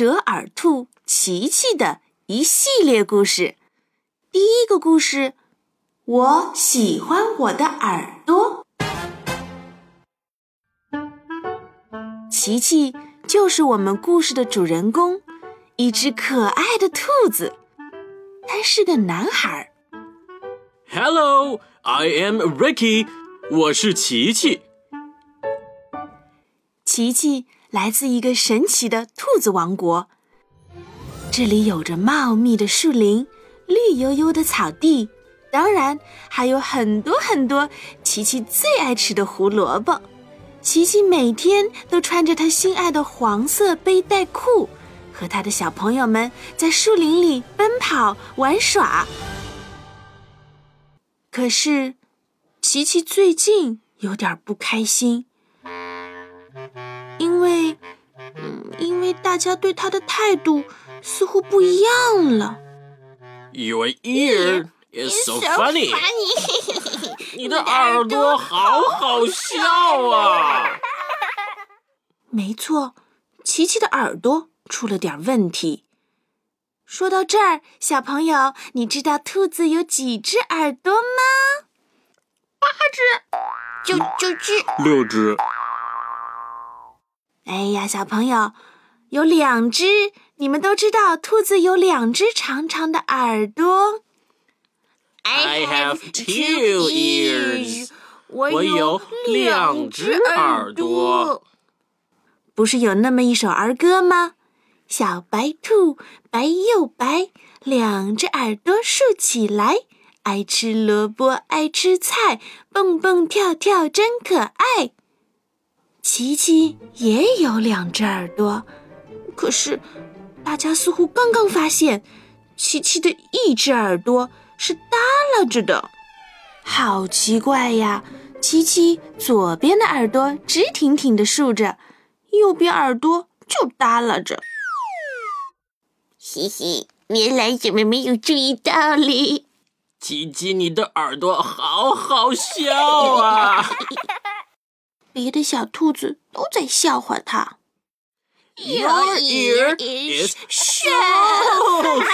折耳兔琪琪的一系列故事。第一个故事，我喜欢我的耳朵。琪琪就是我们故事的主人公，一只可爱的兔子。他是个男孩。Hello, I am Ricky。我是琪琪。琪琪来自一个神奇的兔子王国，这里有着茂密的树林。绿油油的草地，当然还有很多很多琪琪最爱吃的胡萝卜。琪琪每天都穿着他心爱的黄色背带裤，和他的小朋友们在树林里奔跑玩耍。可是，琪琪最近有点不开心，因为，嗯，因为大家对他的态度似乎不一样了。Your ear is so funny。你的耳朵好好笑啊！没错，琪琪的耳朵出了点问题。说到这儿，小朋友，你知道兔子有几只耳朵吗？八只，九九只，六只。哎呀，小朋友，有两只。你们都知道，兔子有两只长长的耳朵。I have two ears。我有两只耳朵。不是有那么一首儿歌吗？小白兔白又白，两只耳朵竖起来，爱吃萝卜爱吃菜，蹦蹦跳跳真可爱。琪琪也有两只耳朵，可是。大家似乎刚刚发现，琪琪的一只耳朵是耷拉着的，好奇怪呀！琪琪左边的耳朵直挺挺的竖着，右边耳朵就耷拉着。嘻嘻，原来你们没有注意到哩。琪琪，你的耳朵好好笑啊！别的小兔子都在笑话他。Your ear is so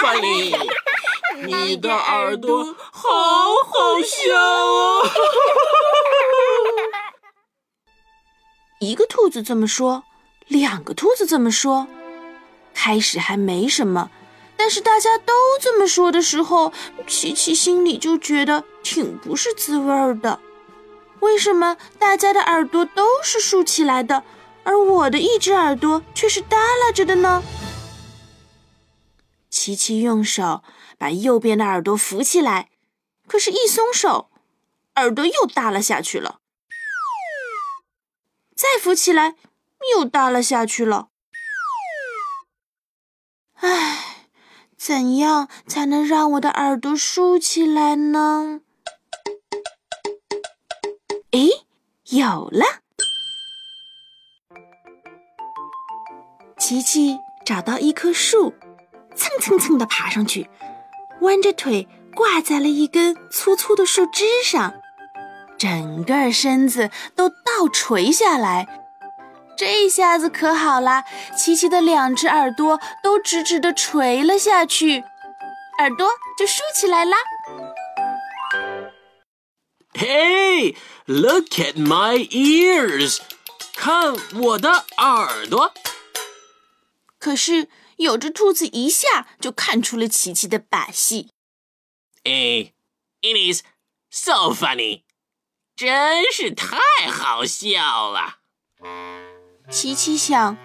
funny。你的耳朵好好笑哦！一个兔子这么说，两个兔子这么说，开始还没什么，但是大家都这么说的时候，琪琪心里就觉得挺不是滋味的。为什么大家的耳朵都是竖起来的？而我的一只耳朵却是耷拉着的呢。琪琪用手把右边的耳朵扶起来，可是，一松手，耳朵又耷拉下去了。再扶起来，又耷拉下去了。唉，怎样才能让我的耳朵竖起来呢？诶，有了！琪琪找到一棵树，蹭蹭蹭地爬上去，弯着腿挂在了一根粗粗的树枝上，整个身子都倒垂下来。这下子可好啦，琪琪的两只耳朵都直直地垂了下去，耳朵就竖起来啦。Hey, look at my ears！看我的耳朵。可是有只兔子一下就看出了琪琪的把戏。哎，It is so funny，真是太好笑了。琪琪想，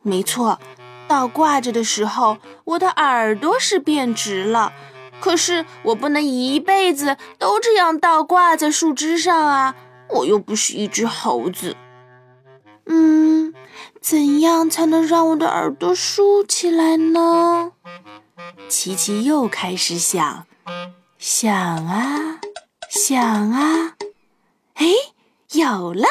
没错，倒挂着的时候，我的耳朵是变直了。可是我不能一辈子都这样倒挂在树枝上啊！我又不是一只猴子。嗯。怎样才能让我的耳朵竖起来呢？琪琪又开始想，想啊，想啊，哎，有了！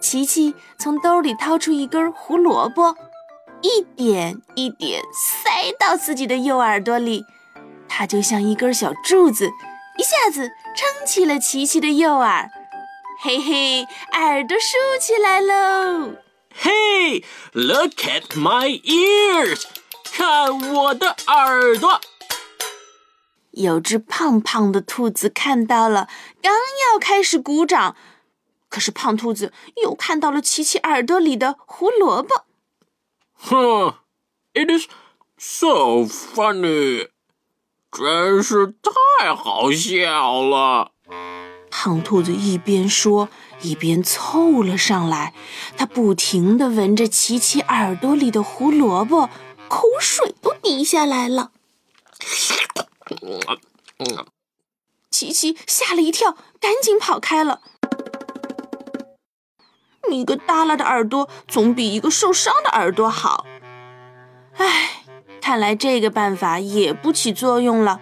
琪琪从兜里掏出一根胡萝卜，一点一点塞到自己的右耳朵里，它就像一根小柱子，一下子撑起了琪琪的右耳。嘿嘿，耳朵竖起来喽 Hey, look at my ears！看我的耳朵。有只胖胖的兔子看到了，刚要开始鼓掌，可是胖兔子又看到了琪琪耳朵里的胡萝卜。哼，It is so funny，真是太好笑了。胖兔子一边说，一边凑了上来，他不停地闻着琪琪耳朵里的胡萝卜，口水都滴下来了。琪琪吓了一跳，赶紧跑开了。一个耷拉的耳朵总比一个受伤的耳朵好。唉，看来这个办法也不起作用了。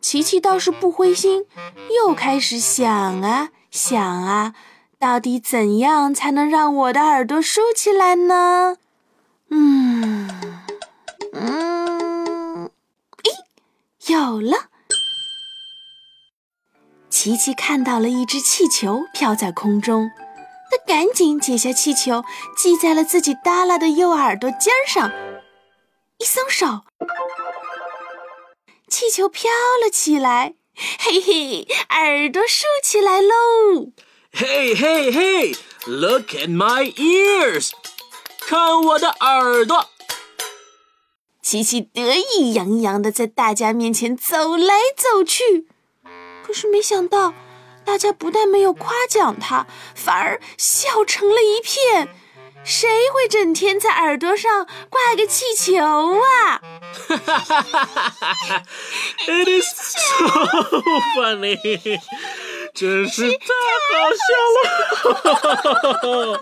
琪琪倒是不灰心，又开始想啊想啊，到底怎样才能让我的耳朵竖起来呢？嗯嗯，咦，有了！琪琪看到了一只气球飘在空中，他赶紧解下气球，系在了自己耷拉的右耳朵尖上，一松手。气球飘了起来，嘿嘿，耳朵竖起来喽！Hey hey hey，look at my ears，看我的耳朵！琪琪得意洋洋的在大家面前走来走去，可是没想到，大家不但没有夸奖他，反而笑成了一片。谁会整天在耳朵上挂个气球啊？哈哈哈哈哈哈！It is so funny，真是太好笑了！哈哈哈哈哈！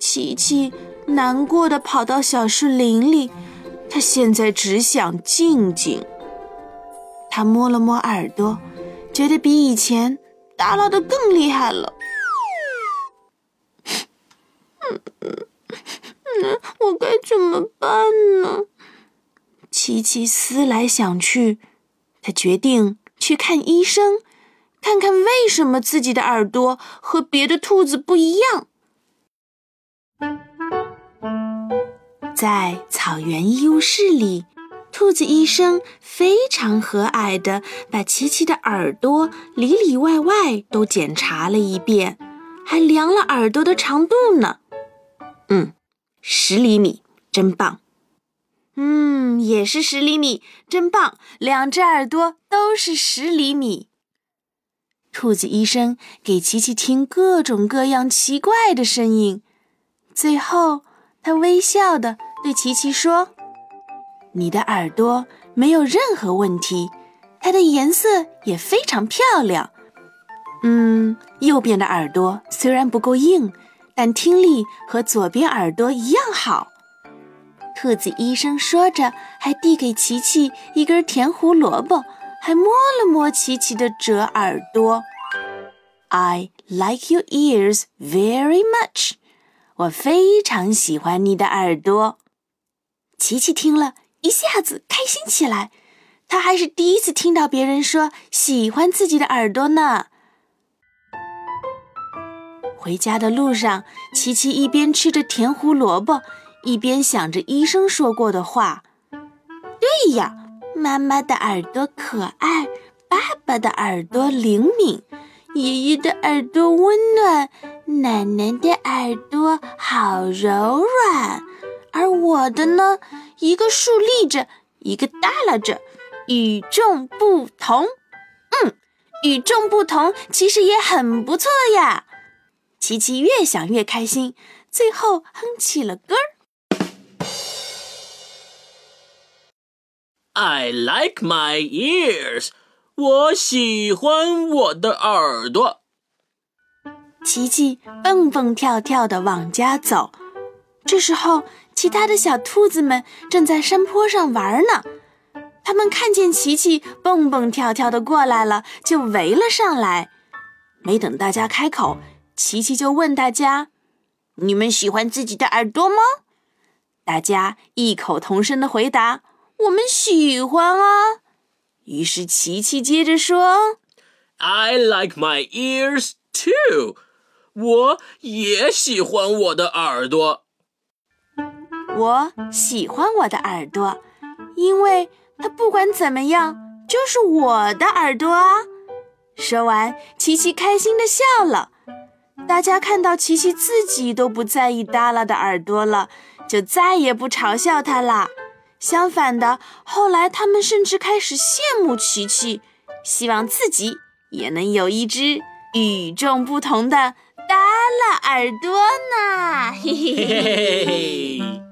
琪琪难过的跑到小树林里，他现在只想静静。他摸了摸耳朵，觉得比以前耷拉的更厉害了。我该怎么办呢？琪琪思来想去，他决定去看医生，看看为什么自己的耳朵和别的兔子不一样。在草原医务室里，兔子医生非常和蔼的把琪琪的耳朵里里外外都检查了一遍，还量了耳朵的长度呢。嗯。十厘米，真棒。嗯，也是十厘米，真棒。两只耳朵都是十厘米。兔子医生给琪琪听各种各样奇怪的声音，最后他微笑的对琪琪说：“你的耳朵没有任何问题，它的颜色也非常漂亮。嗯，右边的耳朵虽然不够硬。”但听力和左边耳朵一样好。兔子医生说着，还递给琪琪一根甜胡萝卜，还摸了摸琪琪的折耳朵。I like your ears very much。我非常喜欢你的耳朵。琪琪听了一下子开心起来，他还是第一次听到别人说喜欢自己的耳朵呢。回家的路上，琪琪一边吃着甜胡萝卜，一边想着医生说过的话。对呀，妈妈的耳朵可爱，爸爸的耳朵灵敏，爷爷的耳朵温暖，奶奶的耳朵好柔软，而我的呢，一个竖立着，一个耷拉着，与众不同。嗯，与众不同其实也很不错呀。琪琪越想越开心，最后哼起了歌儿。I like my ears，我喜欢我的耳朵。琪琪蹦蹦跳跳的往家走，这时候，其他的小兔子们正在山坡上玩呢。他们看见琪琪蹦蹦跳跳的过来了，就围了上来。没等大家开口。琪琪就问大家：“你们喜欢自己的耳朵吗？”大家异口同声的回答：“我们喜欢啊！”于是琪琪接着说：“ I like my ears too，我也喜欢我的耳朵。我喜欢我的耳朵，因为它不管怎么样就是我的耳朵啊！说完，琪琪开心地笑了。大家看到琪琪自己都不在意耷拉的耳朵了，就再也不嘲笑他了。相反的，后来他们甚至开始羡慕琪琪，希望自己也能有一只与众不同的耷拉耳朵呢。嘿嘿嘿嘿嘿。